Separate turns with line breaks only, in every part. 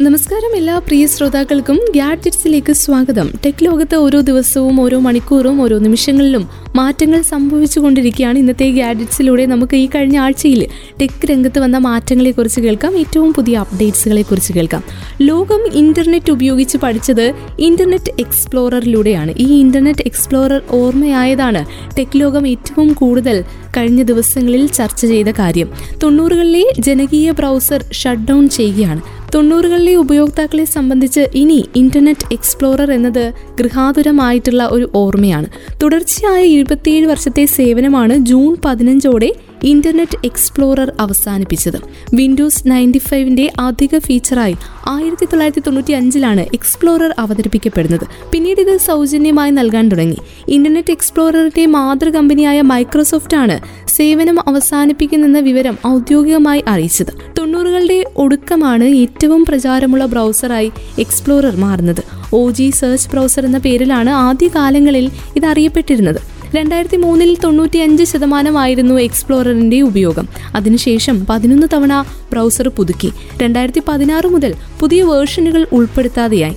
നമസ്കാരം എല്ലാ പ്രിയ ശ്രോതാക്കൾക്കും ഗാഡ്ജറ്റ്സിലേക്ക് സ്വാഗതം. ടെക് ലോകത്ത് ഓരോ ദിവസവും ഓരോ മണിക്കൂറും ഓരോ നിമിഷങ്ങളിലും മാറ്റങ്ങൾ സംഭവിച്ചുകൊണ്ടിരിക്കുകയാണ് ഇന്നത്തെ ഗാഡ്ജറ്റ്സിലൂടെ. നമുക്ക് ഈ കഴിഞ്ഞ ആഴ്ചയിൽ ടെക് രംഗത്ത് വന്ന മാറ്റങ്ങളെക്കുറിച്ച് കേൾക്കാം. ഏറ്റവും പുതിയ അപ്ഡേറ്റ്സുകളെ കുറിച്ച് കേൾക്കാം. ലോകം ഇന്റർനെറ്റ് ഉപയോഗിച്ച് പഠിച്ചത് ഇന്റർനെറ്റ് എക്സ്പ്ലോററിലൂടെയാണ്. ഈ ഇന്റർനെറ്റ് എക്സ്പ്ലോറർ ഓർമ്മയായതാണ് ടെക് ലോകം ഏറ്റവും കൂടുതൽ കഴിഞ്ഞ ദിവസങ്ങളിൽ ചർച്ച ചെയ്ത കാര്യം. തൊണ്ണൂറുകളിലെ ജനകീയ ബ്രൗസർ ഷട്ട് ഡൗൺ ചെയ്യുകയാണ്. തൊണ്ണൂറുകളിലെ ഉപയോക്താക്കളെ സംബന്ധിച്ച് ഇനി ഇന്റർനെറ്റ് എക്സ്പ്ലോറർ എന്നത് ഗൃഹാതുരമായിട്ടുള്ള ഒരു ഓർമ്മയാണ്. തുടർച്ചയായ ഇരുപത്തിയേഴ് വർഷത്തെ സേവനമാണ് ജൂൺ പതിനഞ്ചോടെ ഇന്റർനെറ്റ് എക്സ്പ്ലോറർ അവസാനിപ്പിച്ചത്. വിൻഡോസ് നയന്റി ഫൈവിന്റെ അധിക ഫീച്ചറായി ആയിരത്തി തൊള്ളായിരത്തി തൊണ്ണൂറ്റി അഞ്ചിലാണ് എക്സ്പ്ലോറർ അവതരിപ്പിക്കപ്പെടുന്നത്. പിന്നീട് ഇത് സൗജന്യമായി നൽകാൻ തുടങ്ങി. ഇന്റർനെറ്റ് എക്സ്പ്ലോററിന്റെ മാതൃ കമ്പനിയായ മൈക്രോസോഫ്റ്റ് ആണ് സേവനം അവസാനിപ്പിക്കുന്നെന്ന വിവരം ഔദ്യോഗികമായി അറിയിച്ചത്. തൊണ്ണൂറുകളുടെ ഒടുക്കമാണ് ഏറ്റവും പ്രചാരമുള്ള ബ്രൗസറായി എക്സ്പ്ലോറർ മാറുന്നത്. ഒ ജി സെർച്ച് ബ്രൗസർ എന്ന പേരിലാണ് ആദ്യകാലങ്ങളിൽ ഇത് അറിയപ്പെട്ടിരുന്നത് രണ്ടായിരത്തി മൂന്നിൽ തൊണ്ണൂറ്റിയഞ്ച് ശതമാനമായിരുന്നു എക്സ്പ്ലോററിന്റെ ഉപയോഗം. അതിനുശേഷം പതിനൊന്ന് തവണ ബ്രൗസർ പുതുക്കി. രണ്ടായിരത്തി പതിനാറ് മുതൽ പുതിയ വേർഷനുകൾ ഉൾപ്പെടുത്താതെയായി.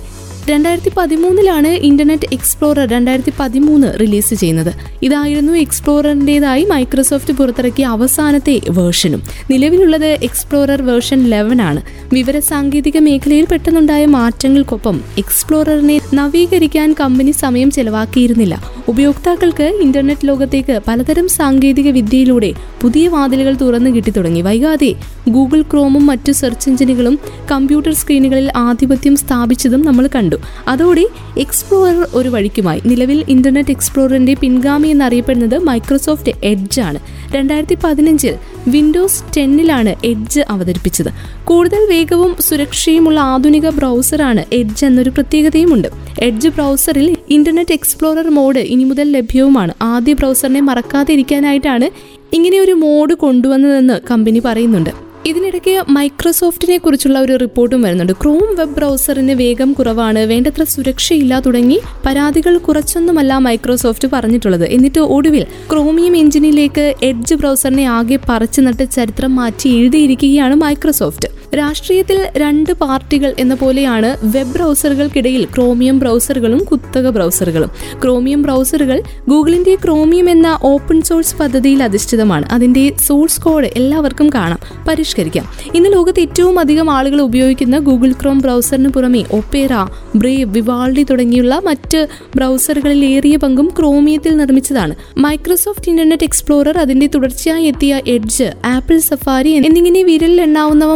രണ്ടായിരത്തി പതിമൂന്നിലാണ് ഇന്റർനെറ്റ് എക്സ്പ്ലോറർ രണ്ടായിരത്തി പതിമൂന്ന് റിലീസ് ചെയ്യുന്നത്. ഇതായിരുന്നു എക്സ്പ്ലോററിന്റെതായി മൈക്രോസോഫ്റ്റ് പുറത്തിറക്കിയ അവസാനത്തെ വേർഷനും. നിലവിലുള്ളത് എക്സ്പ്ലോറർ വേർഷൻ ലെവൻ ആണ്. വിവര സാങ്കേതിക മേഖലയിൽ പെട്ടെന്നുണ്ടായ മാറ്റങ്ങൾക്കൊപ്പം എക്സ്പ്ലോററിനെ നവീകരിക്കാൻ കമ്പനി സമയം ചെലവാക്കിയിരുന്നില്ല. ഉപയോക്താക്കൾക്ക് ഇന്റർനെറ്റ് ലോകത്തേക്ക് പലതരം സാങ്കേതിക വിദ്യയിലൂടെ പുതിയ വാതിലുകൾ തുറന്നു കിട്ടി തുടങ്ങി. വൈകാതെ ഗൂഗിൾ ക്രോമും മറ്റു സെർച്ച് എഞ്ചിനുകളും കമ്പ്യൂട്ടർ സ്ക്രീനുകളിൽ ആധിപത്യം സ്ഥാപിച്ചതും നമ്മൾ കണ്ടു. അതോടെ എക്സ്പ്ലോറർ ഒരു വഴിക്കുമായി. നിലവിൽ ഇന്റർനെറ്റ് എക്സ്പ്ലോററിന്റെ പിൻഗാമി എന്നറിയപ്പെടുന്നത് മൈക്രോസോഫ്റ്റ് എഡ്ജ് ആണ്. രണ്ടായിരത്തി പതിനഞ്ചിൽ വിൻഡോസ് ടെന്നിലാണ് എഡ്ജ് അവതരിപ്പിച്ചത്. കൂടുതൽ വേഗവും സുരക്ഷയുമുള്ള ആധുനിക ബ്രൗസറാണ് എഡ്ജ് എന്നൊരു പ്രത്യേകതയുമുണ്ട്. എഡ്ജ് ബ്രൗസറിൽ ഇന്റർനെറ്റ് എക്സ്പ്ലോറർ മോഡ് ഇനി മുതൽ ലഭ്യവുമാണ്. ആദ്യ ബ്രൗസറിനെ മറക്കാതിരിക്കാനായിട്ടാണ് ഇങ്ങനെ ഒരു മോഡ് കൊണ്ടുവന്നതെന്ന് കമ്പനി പറയുന്നുണ്ട്. ഇതിനിടയ്ക്ക് മൈക്രോസോഫ്റ്റിനെ കുറിച്ചുള്ള ഒരു റിപ്പോർട്ടും വരുന്നുണ്ട്. ക്രോം വെബ് ബ്രൗസറിന് വേഗം കുറവാണ്. വേണ്ടത്ര സുരക്ഷയില്ല തുടങ്ങി പരാതികൾ കുറച്ചൊന്നുമല്ല മൈക്രോസോഫ്റ്റ് പറഞ്ഞിട്ടുള്ളത്. എന്നിട്ട് ഒടുവിൽ ക്രോമിയം എഞ്ചിനിലേക്ക് എഡ്ജ് ബ്രൗസറിനെ ആകെ പറിച്ചു നട്ട് ചരിത്രം മാറ്റി എഴുതിയിരിക്കുകയാണ് മൈക്രോസോഫ്റ്റ്. രാഷ്ട്രീയത്തിൽ രണ്ട് പാർട്ടികൾ എന്ന പോലെയാണ് വെബ് ബ്രൗസറുകൾക്കിടയിൽ ക്രോമിയം ബ്രൗസറുകളും കുത്തക ബ്രൗസറുകളും. ക്രോമിയം ബ്രൗസറുകൾ ഗൂഗിളിന്റെ ക്രോമിയം എന്ന ഓപ്പൺ സോഴ്സ് പദ്ധതിയിൽ അധിഷ്ഠിതമാണ്. അതിന്റെ സോഴ്സ് കോഡ് എല്ലാവർക്കും കാണാം. പരിഷ്കരിക്കാം. ഇന്ന് ലോകത്ത് ഏറ്റവും അധികം ആളുകൾ ഉപയോഗിക്കുന്ന ഗൂഗിൾ ക്രോം ബ്രൗസറിന് പുറമെ ഒപ്പേറ ബ്രേവ് വിവാൾഡി തുടങ്ങിയുള്ള മറ്റ് ബ്രൗസറുകളിൽ ഏറിയ പങ്കും ക്രോമിയത്തിൽ നിർമ്മിച്ചതാണ്. മൈക്രോസോഫ്റ്റ് ഇന്റർനെറ്റ് എക്സ്പ്ലോറർ അതിന്റെ തുടർച്ചയായി എത്തിയ എഡ്ജ് ആപ്പിൾ സഫാരി എന്നിങ്ങനെ വിരലിൽ എണ്ണാവുന്നവ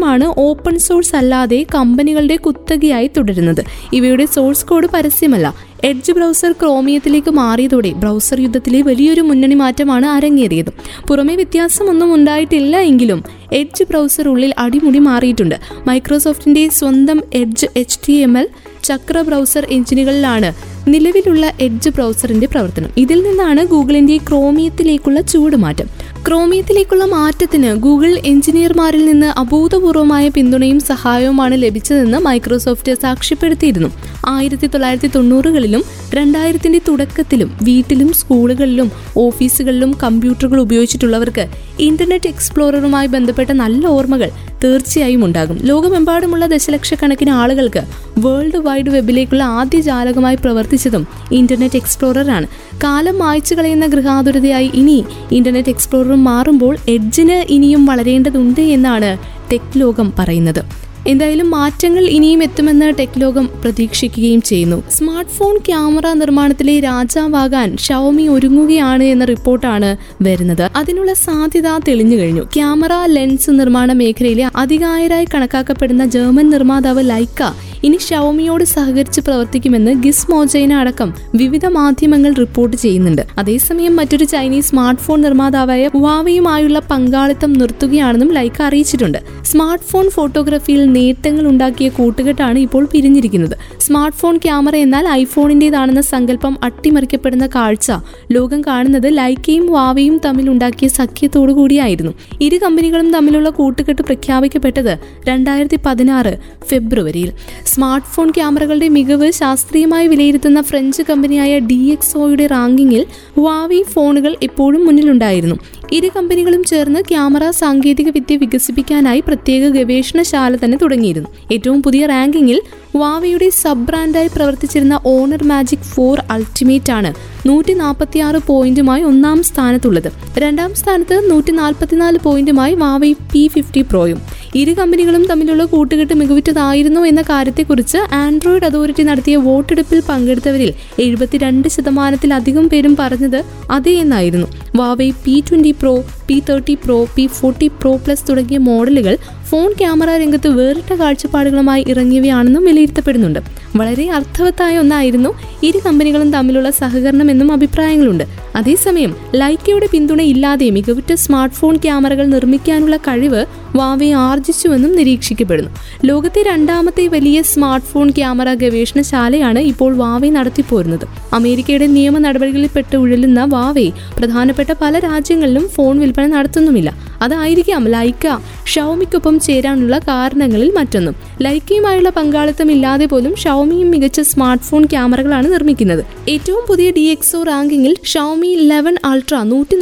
മാത്രമാണ് ഓപ്പൺ സോഴ്സ് അല്ലാതെ കമ്പനികളുടെ കുത്തകയായി തുടരുന്നത്. ഇവയുടെ സോഴ്സ് കോഡ് പരസ്യമല്ല. എഡ്ജ് ബ്രൗസർ ക്രോമിയത്തിലേക്ക് മാറിയതോടെ ബ്രൗസർ യുദ്ധത്തിലെ വലിയൊരു മുന്നണി മാറ്റമാണ് അരങ്ങേറിയത്. പുറമെ വ്യത്യാസമൊന്നും ഉണ്ടായിട്ടില്ല എങ്കിലും എഡ്ജ് ബ്രൗസർ ഉള്ളിൽ അടിമുടി മാറിയിട്ടുണ്ട്. മൈക്രോസോഫ്റ്റിന്റെ സ്വന്തം Edge H T M L ചക്ര ബ്രൗസർ എഞ്ചിനുകളിലാണ് നിലവിലുള്ള എഡ്ജ് ബ്രൗസറിന്റെ പ്രവർത്തനം. ഇതിൽ നിന്നാണ് ഗൂഗിളിന്റെ ക്രോമിയത്തിലേക്കുള്ള ചൂടുമാറ്റം ക്രോമിയത്തിലേക്കുള്ള മാറ്റത്തിന് ഗൂഗിൾ എഞ്ചിനീയർമാരിൽ നിന്ന് അഭൂതപൂർവമായ പിന്തുണയും സഹായവുമാണ് ലഭിച്ചതെന്ന് മൈക്രോസോഫ്റ്റ് സാക്ഷ്യപ്പെടുത്തിയിരുന്നു. ആയിരത്തി തൊള്ളായിരത്തി തൊണ്ണൂറുകളിലും രണ്ടായിരത്തിന്റെ തുടക്കത്തിലും വീട്ടിലും സ്കൂളുകളിലും ഓഫീസുകളിലും കമ്പ്യൂട്ടറുകൾ ഉപയോഗിച്ചിട്ടുള്ളവർക്ക് ഇന്റർനെറ്റ് എക്സ്പ്ലോററുമായി ബന്ധപ്പെട്ട നല്ല ഓർമ്മകൾ തീർച്ചയായും ഉണ്ടാകും. ലോകമെമ്പാടുമുള്ള ദശലക്ഷക്കണക്കിന് ആളുകൾക്ക് വേൾഡ് വൈഡ് വെബിലേക്കുള്ള ആദ്യ ജാലകമായി പ്രവർത്തിച്ചതും ഇന്റർനെറ്റ് എക്സ്പ്ലോററാണ് കാലം മായ്ച്ചു കളയുന്ന ഗൃഹാതുരതയായി ഇനി ഇന്റർനെറ്റ് എക്സ്പ്ലോറർ മാറുമ്പോൾ എഡ്ജിന് ഇനിയും വളരേണ്ടതുണ്ട് എന്നാണ് ടെക് ലോകം പറയുന്നത്. എന്തായാലും മാറ്റങ്ങൾ ഇനിയും എത്തുമെന്ന് ടെക് ലോകം പ്രതീക്ഷിക്കുകയും ചെയ്യുന്നു. സ്മാർട്ട് ഫോൺ ക്യാമറ നിർമ്മാണത്തിലെ രാജാവാകാൻ ഷവമി ഒരുങ്ങുകയാണ് എന്ന റിപ്പോർട്ടാണ് വരുന്നത്. അതിനുള്ള സാധ്യത തെളിഞ്ഞു കഴിഞ്ഞു. ക്യാമറ ലെൻസ് നിർമ്മാണ മേഖലയിലെ അധികായരായി കണക്കാക്കപ്പെടുന്ന ജർമ്മൻ നിർമ്മാതാവ് ലൈക്ക ഇനി ഷവമിയോട് സഹകരിച്ച് പ്രവർത്തിക്കുമെന്ന് ഗിസ് മോജൈന അടക്കം വിവിധ മാധ്യമങ്ങൾ റിപ്പോർട്ട് ചെയ്യുന്നുണ്ട്. അതേസമയം മറ്റൊരു ചൈനീസ് സ്മാർട്ട് ഫോൺ നിർമ്മാതാവായ ഹുവാവയുമായുള്ള പങ്കാളിത്തം നിർത്തുകയാണെന്നും ലൈക്ക് അറിയിച്ചിട്ടുണ്ട്. സ്മാർട്ട് ഫോൺ ഫോട്ടോഗ്രാഫിയിൽ നേട്ടങ്ങൾ ഉണ്ടാക്കിയ കൂട്ടുകെട്ടാണ് ഇപ്പോൾ പിരിഞ്ഞിരിക്കുന്നത്. സ്മാർട്ട് ഫോൺ ക്യാമറ എന്നാൽ ഐഫോണിന്റെതാണെന്ന സങ്കല്പം അട്ടിമറിക്കപ്പെടുന്ന കാഴ്ച ലോകം കാണുന്നത് ലൈക്കയും വാവയും തമ്മിൽ ഉണ്ടാക്കിയ സഖ്യത്തോടു കൂടിയായിരുന്നു. ഇരു കമ്പനികളും തമ്മിലുള്ള കൂട്ടുകെട്ട് പ്രഖ്യാപിക്കപ്പെട്ടത് രണ്ടായിരത്തി പതിനാറ് ഫെബ്രുവരിയിൽ. സ്മാർട്ട് ഫോൺ ക്യാമറകളുടെ മികവ് ശാസ്ത്രീയമായി വിലയിരുത്തുന്ന ഫ്രഞ്ച് കമ്പനിയായ ഡി എക്സ് ഒയുടെ റാങ്കിങ്ങിൽ വാവി ഫോണുകൾ എപ്പോഴും മുന്നിലുണ്ടായിരുന്നു. ഇരു കമ്പനികളും ചേർന്ന് ക്യാമറ സാങ്കേതിക വിദ്യ വികസിപ്പിക്കാനായി പ്രത്യേക ഗവേഷണശാല തന്നെ തുടങ്ങിയിരുന്നു. ഏറ്റവും പുതിയ റാങ്കിങ്ങിൽ വാവയുടെ സബ് ബ്രാൻഡായി പ്രവർത്തിച്ചിരുന്ന ഓണർ മാജിക് ഫോർ അൾട്ടിമേറ്റ് ആണ് നൂറ്റി നാൽപ്പത്തി ആറ് പോയിന്റുമായി ഒന്നാം സ്ഥാനത്തുള്ളത്. രണ്ടാം സ്ഥാനത്ത് നൂറ്റി നാൽപ്പത്തിനാല് പോയിന്റുമായി വാവൈ പി ഫിഫ്റ്റി പ്രോയും ഇരു കമ്പനികളും തമ്മിലുള്ള കൂട്ടുകെട്ട് മികവുറ്റതായിരുന്നു എന്ന കാര്യത്തെക്കുറിച്ച് ആൻഡ്രോയിഡ് അതോറിറ്റി നടത്തിയ വോട്ടെടുപ്പിൽ പങ്കെടുത്തവരിൽ എഴുപത്തിരണ്ട് ശതമാനത്തിലധികം പേരും പറഞ്ഞത് അതേ എന്നായിരുന്നു. Huawei P twenty Pro P thirty Pro P forty Pro plus തുടങ്ങിയ മോഡലുകൾ ഫോൺ ക്യാമറ രംഗത്ത് വേറിട്ട കാഴ്ചപ്പാടുകളുമായി ഇറങ്ങിയവയാണെന്നും വിലയിരുത്തപ്പെടുന്നുണ്ട്. വളരെ അർത്ഥവത്തായ ഒന്നായിരുന്നു ഇരു കമ്പനികളും തമ്മിലുള്ള സഹകരണം എന്നും അഭിപ്രായങ്ങളുണ്ട്. അതേസമയം ലൈക്കയുടെ പിന്തുണ ഇല്ലാതെ മികവുറ്റ സ്മാർട്ട് ഫോൺ ക്യാമറകൾ നിർമ്മിക്കാനുള്ള കഴിവ് വാവെ ആർജിച്ചുവെന്നും നിരീക്ഷിക്കപ്പെടുന്നു. ലോകത്തെ രണ്ടാമത്തെ വലിയ സ്മാർട്ട് ഫോൺ ക്യാമറ ഗവേഷണശാലയാണ് ഇപ്പോൾ വാവെ നടത്തിപ്പോരുന്നത്. അമേരിക്കയുടെ നിയമ നടപടികളിൽപ്പെട്ട് ഉഴലുന്ന വാവെ പ്രധാനപ്പെട്ട പല രാജ്യങ്ങളിലും ഫോൺ വിൽപ്പന നടത്തുന്നുമില്ല. അതായിരിക്കാം ലൈക്ക ഷൗമിക്കൊപ്പം ചേരാനുള്ള കാരണങ്ങളിൽ മറ്റൊന്നും. ലൈക്കയുമായുള്ള പങ്കാളിത്തം ഇല്ലാതെ പോലും ഷൗമിയും മികച്ച സ്മാർട്ട് ഫോൺ ക്യാമറകളാണ് നിർമ്മിക്കുന്നത്. ഏറ്റവും പുതിയ ഡി എക്സോ റാങ്കിങ്ങിൽ ഷൗമി ലെവൻ അൾട്ര നൂറ്റി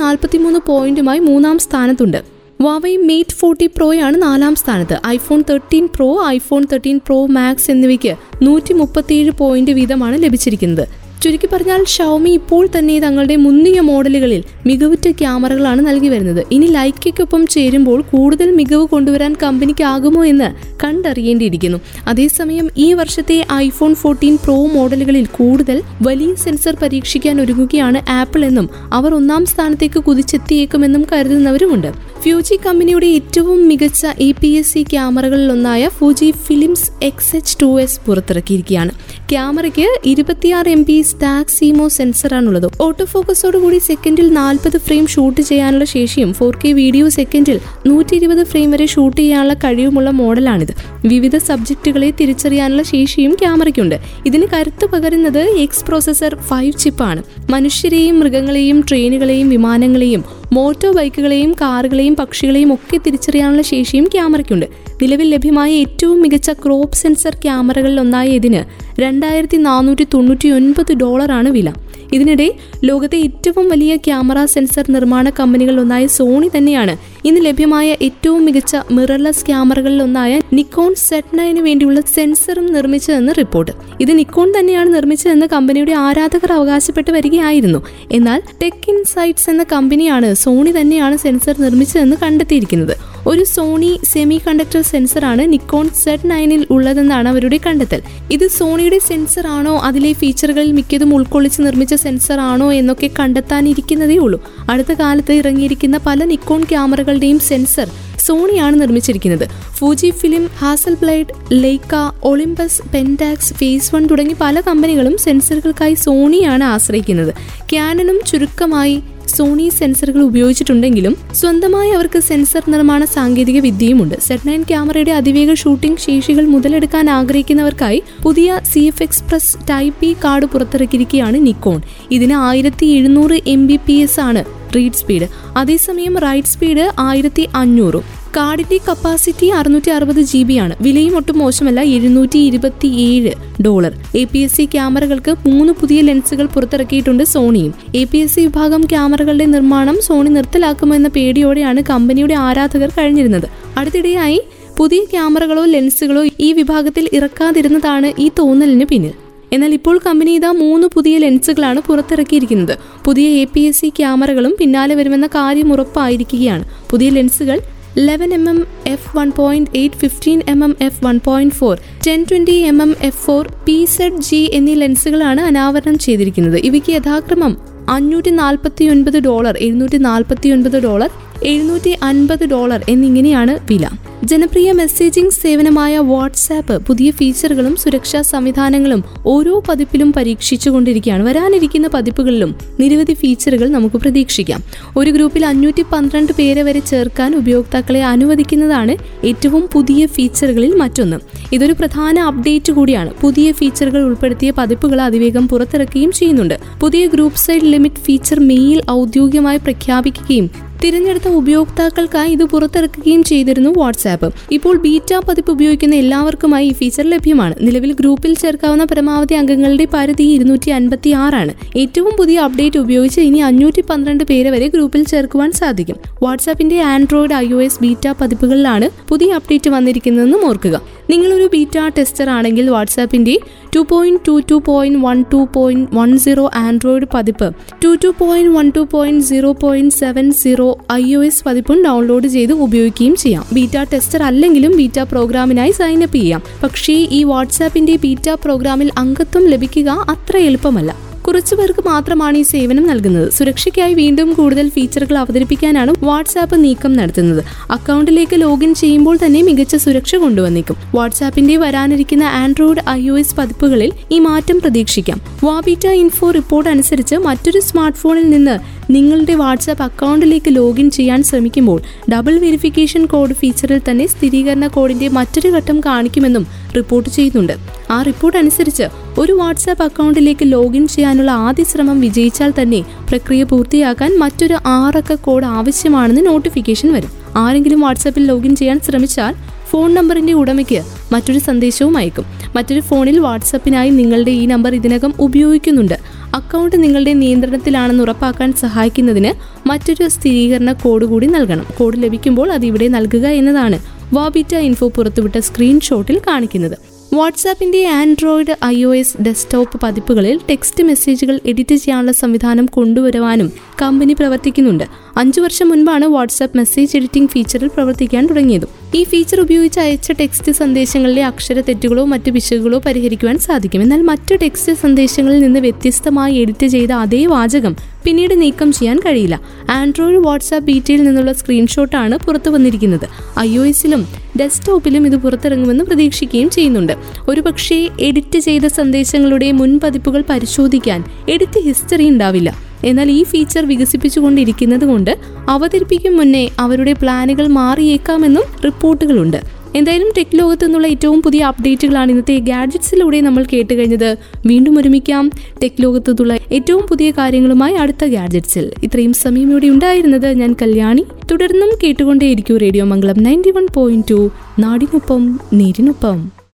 പോയിന്റുമായി മൂന്നാം സ്ഥാനത്തുണ്ട്. വാവൈ മേറ്റ് ഫോർട്ടി പ്രോയാണ് നാലാം സ്ഥാനത്ത്. IPhone thirteen Pro iPhone thirteen Pro Max എന്നിവയ്ക്ക് നൂറ്റി മുപ്പത്തിയേഴ് പോയിന്റ് വീതമാണ് ലഭിച്ചിരിക്കുന്നത്. ചുരുക്കി പറഞ്ഞാൽ ഷൗമി ഇപ്പോൾ തന്നെ തങ്ങളുടെ മുന്നിയ മോഡലുകളിൽ മികവുറ്റ ക്യാമറകളാണ് നൽകി വരുന്നത്. ഇനി ലൈക്കയ്ക്കൊപ്പം ചേരുമ്പോൾ കൂടുതൽ മികവ് കൊണ്ടുവരാൻ കമ്പനിക്കാകുമോ എന്ന് കണ്ടറിയേണ്ടിയിരിക്കുന്നു. അതേസമയം ഈ വർഷത്തെ ഐഫോൺ ഫോർട്ടീൻ പ്രോ മോഡലുകളിൽ കൂടുതൽ വലിയ സെൻസർ പരീക്ഷിക്കാൻ ഒരുങ്ങുകയാണ് ആപ്പിൾ എന്നും അവർ ഒന്നാം സ്ഥാനത്തേക്ക് കുതിച്ചെത്തിയേക്കുമെന്നും കരുതുന്നവരുമുണ്ട്. ഫ്യൂജി കമ്പനിയുടെ ഏറ്റവും മികച്ച A P S C ക്യാമറകളിലൊന്നായ Fuji films X H two S പുറത്തിറക്കിയിരിക്കുകയാണ്. ക്യാമറയ്ക്ക് ഇരുപത്തിയാറ് എം പി സ്റ്റാക് സീമോ സെൻസറാണുള്ളത് ഓട്ടോ ഫോക്കസോട് കൂടി സെക്കൻഡിൽ നാൽപ്പത് ഫ്രെയിം ഷൂട്ട് ചെയ്യാനുള്ള ശേഷിയും ഫോർ കെ വീഡിയോ സെക്കൻഡിൽ നൂറ്റി ഇരുപത് ഫ്രെയിം വരെ ഷൂട്ട് ചെയ്യാനുള്ള കഴിവുമുള്ള മോഡലാണിത്. വിവിധ സബ്ജക്റ്റുകളെ തിരിച്ചറിയാനുള്ള ശേഷിയും ക്യാമറയ്ക്കുണ്ട്. ഇതിന് കരുത്ത് പകരുന്നത് എക്സ് പ്രോസസർ ഫൈവ് ചിപ്പാണ് മനുഷ്യരെയും മൃഗങ്ങളെയും ട്രെയിനുകളെയും വിമാനങ്ങളെയും മോട്ടോർ ബൈക്കുകളെയും കാറുകളെയും പക്ഷികളെയും ഒക്കെ തിരിച്ചറിയാനുള്ള ശേഷിയും ക്യാമറയ്ക്കുണ്ട്. നിലവിൽ ലഭ്യമായ ഏറ്റവും മികച്ച ക്രോപ്പ് സെൻസർ ക്യാമറകളിൽ ഒന്നായ ഇതിന് രണ്ടായിരത്തി നാനൂറ്റി തൊണ്ണൂറ്റി ഒൻപത് ഡോളറാണ് വില. ഇതിനിടെ ലോകത്തെ ഏറ്റവും വലിയ ക്യാമറ സെൻസർ നിർമ്മാണ കമ്പനികളിലൊന്നായ സോണി തന്നെയാണ് ഇന്ന് ലഭ്യമായ ഏറ്റവും മികച്ച മിറർലെസ് ക്യാമറകളിലൊന്നായ നിക്കോൺ സെറ്റ് നയന് വേണ്ടിയുള്ള സെൻസറും നിർമ്മിച്ചതെന്ന് റിപ്പോർട്ട്. ഇത് നിക്കോൺ തന്നെയാണ് നിർമ്മിച്ചതെന്ന് കമ്പനിയുടെ ആരാധകർ അവകാശപ്പെട്ട് വരികയായിരുന്നു. എന്നാൽ ടെക് ഇൻസൈറ്റ്സ് എന്ന കമ്പനിയാണ് സോണി തന്നെയാണ് സെൻസർ നിർമ്മിച്ചതെന്ന് കണ്ടെത്തിയിരിക്കുന്നത്. ഒരു സോണി സെമി കണ്ടക്ടർ സെൻസറാണ് നിക്കോൺ സെഡ് നയനിൽ ഉള്ളതെന്നാണ് അവരുടെ കണ്ടെത്തൽ. ഇത് സോണിയുടെ സെൻസർ ആണോ അതിലെ ഫീച്ചറുകളിൽ മിക്കതും ഉൾക്കൊള്ളിച്ച് നിർമ്മിച്ച സെൻസർ ആണോ എന്നൊക്കെ കണ്ടെത്താനിരിക്കുന്നതേ ഉള്ളൂ. അടുത്ത കാലത്ത് ഇറങ്ങിയിരിക്കുന്ന പല നിക്കോൺ ക്യാമറകളുടെയും സെൻസർ സോണിയാണ് നിർമ്മിച്ചിരിക്കുന്നത്. Fuji film Hasselblad Leica Olympus Pentax Phase One തുടങ്ങി പല കമ്പനികളും സെൻസറുകൾക്കായി സോണിയാണ് ആശ്രയിക്കുന്നത്. ക്യാനനും ചുരുക്കമായി സോണി സെൻസറുകൾ ഉപയോഗിച്ചിട്ടുണ്ടെങ്കിലും സ്വന്തമായി അവർക്ക് സെൻസർ നിർമ്മാണ സാങ്കേതിക വിദ്യയുമുണ്ട്. സെറ്റ് നയൻ ക്യാമറയുടെ അതിവേഗ ഷൂട്ടിംഗ് ശേഷികൾ മുതലെടുക്കാൻ ആഗ്രഹിക്കുന്നവർക്കായി പുതിയ C F express type E card പുറത്തിറക്കിയിരിക്കുകയാണ് Nikon. ഇതിന് ആയിരത്തി എഴുന്നൂറ് എം ബി പി എസ് ആണ് റീഡ് സ്പീഡ്. അതേസമയം റൈറ്റ് സ്പീഡ് ആയിരത്തി അഞ്ഞൂറും കാർഡിന്റെ കപ്പാസിറ്റി അറുന്നൂറ്റി അറുപത് ജി ബി ആണ്. വിലയും ഒട്ടും മോശമല്ല എഴുന്നൂറ്റി ഇരുപത്തി ഏഴ് dollar. A P S C ക്യാമറകൾക്ക് മൂന്ന് പുതിയ ലെൻസുകൾ പുറത്തിറക്കിയിട്ടുണ്ട് സോണിയും. എ പി എസ് സി വിഭാഗം ക്യാമറകളുടെ നിർമ്മാണം സോണി നിർത്തലാക്കുമെന്ന പേടിയോടെയാണ് കമ്പനിയുടെ ആരാധകർ കഴിഞ്ഞിരുന്നത്. അടുത്തിടെയായി പുതിയ ക്യാമറകളോ ലെൻസുകളോ ഈ വിഭാഗത്തിൽ ഇറക്കാതിരുന്നതാണ് ഈ തോന്നലിന് പിന്നിൽ. എന്നാൽ ഇപ്പോൾ കമ്പനി ഇതാ മൂന്ന് പുതിയ ലെൻസുകളാണ് പുറത്തിറക്കിയിരിക്കുന്നത്. പുതിയ എ പി എസ് സി ക്യാമറകളും പിന്നാലെ വരുമെന്ന കാര്യം ഉറപ്പായിരിക്കുകയാണ്. പുതിയ ലെൻസുകൾ eleven M M F one point eight fifteen M M F one point four ten twenty M M F four P Z G എന്നീ ലെൻസുകളാണ് അനാവരണം ചെയ്തിരിക്കുന്നത്. ഇവയ്ക്ക് യഥാക്രമം അഞ്ഞൂറ്റി നാൽപ്പത്തി ഒൻപത് ഡോളർ എഴുന്നൂറ്റി നാൽപ്പത്തി ഒൻപത് ഡോളർ എഴുന്നൂറ്റി അൻപത് ഡോളർ എന്നിങ്ങനെയാണ് വില. ജനപ്രിയ മെസ്സേജിംഗ് സേവനമായ വാട്സാപ്പ് പുതിയ ഫീച്ചറുകളും സുരക്ഷാ സംവിധാനങ്ങളും ഓരോ പതിപ്പിലും പരീക്ഷിച്ചുകൊണ്ടിരിക്കുകയാണ്. വരാനിരിക്കുന്ന പതിപ്പുകളിലും നിരവധി ഫീച്ചറുകൾ നമുക്ക് പ്രതീക്ഷിക്കാം. ഒരു ഗ്രൂപ്പിൽ അഞ്ഞൂറ്റി പന്ത്രണ്ട് പേരെ വരെ ചേർക്കാൻ ഉപയോക്താക്കളെ അനുവദിക്കുന്നതാണ് ഏറ്റവും പുതിയ ഫീച്ചറുകളിൽ മറ്റൊന്ന്. ഇതൊരു പ്രധാന അപ്ഡേറ്റ് കൂടിയാണ്. പുതിയ ഫീച്ചറുകൾ ഉൾപ്പെടുത്തിയ പതിപ്പുകൾ അതിവേഗം പുറത്തിറക്കുകയും ചെയ്യുന്നുണ്ട്. പുതിയ ഗ്രൂപ്പ് സൈഡ് ലിമിറ്റ് ഫീച്ചർ മെയിൽ ഔദ്യോഗികമായി പ്രഖ്യാപിക്കുകയും തിരഞ്ഞെടുത്ത ഉപയോക്താക്കൾക്കായി ഇത് പുറത്തിറക്കുകയും ചെയ്തിരുന്നു വാട്സാപ്പ്. ഇപ്പോൾ ബീറ്റ പതിപ്പ് ഉപയോഗിക്കുന്ന എല്ലാവർക്കുമായി ഈ ഫീച്ചർ ലഭ്യമാണ്. നിലവിൽ ഗ്രൂപ്പിൽ ചേർക്കാവുന്ന പരമാവധി അംഗങ്ങളുടെ പരിധി ഇരുന്നൂറ്റി അൻപത്തി ആറാണ് ഏറ്റവും പുതിയ അപ്ഡേറ്റ് ഉപയോഗിച്ച് ഇനി അഞ്ഞൂറ്റി പന്ത്രണ്ട് പേരെ വരെ ഗ്രൂപ്പിൽ ചേർക്കുവാൻ സാധിക്കും. വാട്സാപ്പിന്റെ Android I O S beta പതിപ്പുകളിലാണ് പുതിയ അപ്ഡേറ്റ് വന്നിരിക്കുന്നതെന്നും ഓർക്കുക. നിങ്ങളൊരു ബീറ്റ ടെസ്റ്റർ ആണെങ്കിൽ വാട്സാപ്പിന്റെ two point two two point one two point one zero Android പതിപ്പ് two two point one two point zero point seven zero I O S പതിപ്പും download ചെയ്ത് ഉപയോഗിക്കുകയും ചെയ്യാം. Beta tester അല്ലെങ്കിലും ബീറ്റ പ്രോഗ്രാമിനായി സൈൻ അപ്പ് ചെയ്യാം. പക്ഷേ ഈ വാട്സാപ്പിന്റെ ബീറ്റ പ്രോഗ്രാമിൽ അംഗത്വം ലഭിക്കുക അത്ര എളുപ്പമല്ല. കുറച്ചു പേർക്ക് മാത്രമാണ് ഈ സേവനം നൽകുന്നത്. സുരക്ഷയ്ക്കായി വീണ്ടും കൂടുതൽ ഫീച്ചറുകൾ അവതരിപ്പിക്കാനാണ് വാട്സാപ്പ് നീക്കം നടത്തുന്നത്. അക്കൗണ്ടിലേക്ക് ലോഗിൻ ചെയ്യുമ്പോൾ തന്നെ മികച്ച സുരക്ഷ കൊണ്ടുവന്നേക്കും. വാട്സാപ്പിന്റെ വരാനിരിക്കുന്ന ആൻഡ്രോയിഡ് ഐ ഒ എസ് പതിപ്പുകളിൽ ഈ മാറ്റം പ്രതീക്ഷിക്കാം. വാബീറ്റ ഇൻഫോ റിപ്പോർട്ട് അനുസരിച്ച് മറ്റൊരു സ്മാർട്ട് ഫോണിൽ നിന്ന് നിങ്ങളുടെ വാട്സാപ്പ് അക്കൗണ്ടിലേക്ക് ലോഗിൻ ചെയ്യാൻ ശ്രമിക്കുമ്പോൾ ഡബിൾ വെരിഫിക്കേഷൻ കോഡ് ഫീച്ചറിൽ തന്നെ സ്ഥിരീകരണ കോഡിന്റെ മറ്റൊരു ഘട്ടം കാണിക്കുമെന്നും റിപ്പോർട്ട് ചെയ്യുന്നുണ്ട്. ആ റിപ്പോർട്ട് അനുസരിച്ച് ഒരു വാട്സാപ്പ് അക്കൗണ്ടിലേക്ക് ലോഗിൻ ചെയ്യാനുള്ള ആദ്യ ശ്രമം വിജയിച്ചാൽ തന്നെ പ്രക്രിയ പൂർത്തിയാക്കാൻ മറ്റൊരു ആറക്ക കോഡ് ആവശ്യമാണെന്ന് നോട്ടിഫിക്കേഷൻ വരും. ആരെങ്കിലും വാട്സാപ്പിൽ ലോഗിൻ ചെയ്യാൻ ശ്രമിച്ചാൽ ഫോൺ നമ്പറിന്റെ ഉടമയ്ക്ക് മറ്റൊരു സന്ദേശവും അയക്കും. മറ്റൊരു ഫോണിൽ വാട്സപ്പിനായി നിങ്ങളുടെ ഈ നമ്പർ ഇതിനകം ഉപയോഗിക്കുന്നുണ്ട്. അക്കൗണ്ട് നിങ്ങളുടെ നിയന്ത്രണത്തിലാണെന്ന് ഉറപ്പാക്കാൻ സഹായിക്കുന്നതിന് മറ്റൊരു സ്ഥിരീകരണ കോഡ് കൂടി നൽകണം. കോഡ് ലഭിക്കുമ്പോൾ അത് ഇവിടെ നൽകുക എന്നതാണ് വാബിറ്റ ഇൻഫോ പുറത്തുവിട്ട സ്ക്രീൻഷോട്ടിൽ കാണിക്കുന്നത്. വാട്സാപ്പിന്റെ Android I O S desktop പതിപ്പുകളിൽ ടെക്സ്റ്റ് മെസ്സേജുകൾ എഡിറ്റ് ചെയ്യാനുള്ള സംവിധാനം കൊണ്ടുവരുവാനും കമ്പനി പ്രവർത്തിക്കുന്നുണ്ട്. അഞ്ചു വർഷം മുൻപാണ് വാട്സാപ്പ് മെസ്സേജ് എഡിറ്റിംഗ് ഫീച്ചറിൽ പ്രവർത്തിക്കാൻ തുടങ്ങിയതും. ഈ ഫീച്ചർ ഉപയോഗിച്ച് അയച്ച ടെക്സ്റ്റ് സന്ദേശങ്ങളിലെ അക്ഷര തെറ്റുകളോ മറ്റ് പിശകുകളോ പരിഹരിക്കുവാൻ സാധിക്കും. എന്നാൽ മറ്റു ടെക്സ്റ്റ് സന്ദേശങ്ങളിൽ നിന്ന് വ്യത്യസ്തമായി എഡിറ്റ് ചെയ്ത അതേ വാചകം പിന്നീട് നീക്കം ചെയ്യാൻ കഴിയില്ല. ആൻഡ്രോയിഡ് വാട്സാപ്പ് ബീറ്റയിൽ നിന്നുള്ള സ്ക്രീൻഷോട്ടാണ് പുറത്തു വന്നിരിക്കുന്നത്. ഐ ഒ എസിലും ഡെസ്ക്ടോപ്പിലും ഇത് പുറത്തിറങ്ങുമെന്ന് പ്രതീക്ഷിക്കുകയും ചെയ്യുന്നുണ്ട്. ഒരുപക്ഷേ എഡിറ്റ് ചെയ്ത സന്ദേശങ്ങളുടെ മുൻപതിപ്പുകൾ പരിശോധിക്കാൻ എഡിറ്റ് ഹിസ്റ്ററി ഉണ്ടാവില്ല. എന്നാൽ ഈ ഫീച്ചർ വികസിപ്പിച്ചുകൊണ്ടിരിക്കുന്നത് കൊണ്ട് അവതരിപ്പിക്കും മുന്നേ അവരുടെ പ്ലാനുകൾ മാറിയേക്കാമെന്നും റിപ്പോർട്ടുകളുണ്ട്. എന്തായാലും ടെക് ലോകത്തു നിന്നുള്ള ഏറ്റവും പുതിയ അപ്ഡേറ്റുകളാണ് ഇന്നത്തെ ഗാഡ്ജറ്റ്സിലൂടെ നമ്മൾ കേട്ട് കഴിഞ്ഞത് വീണ്ടും ഒരുമിക്കാം. ടെക് ലോകത്തുള്ള ഏറ്റവും പുതിയ കാര്യങ്ങളുമായി അടുത്ത ഗാഡ്ജറ്റ്സിൽ ഇത്രയും സമയം ഇവിടെ ഉണ്ടായിരുന്നത് ഞാൻ കല്യാണി. തുടർന്നും കേട്ടുകൊണ്ടേയിരിക്കും radio Mangalam ninety one point two നാടിനൊപ്പം നേരിനൊപ്പം.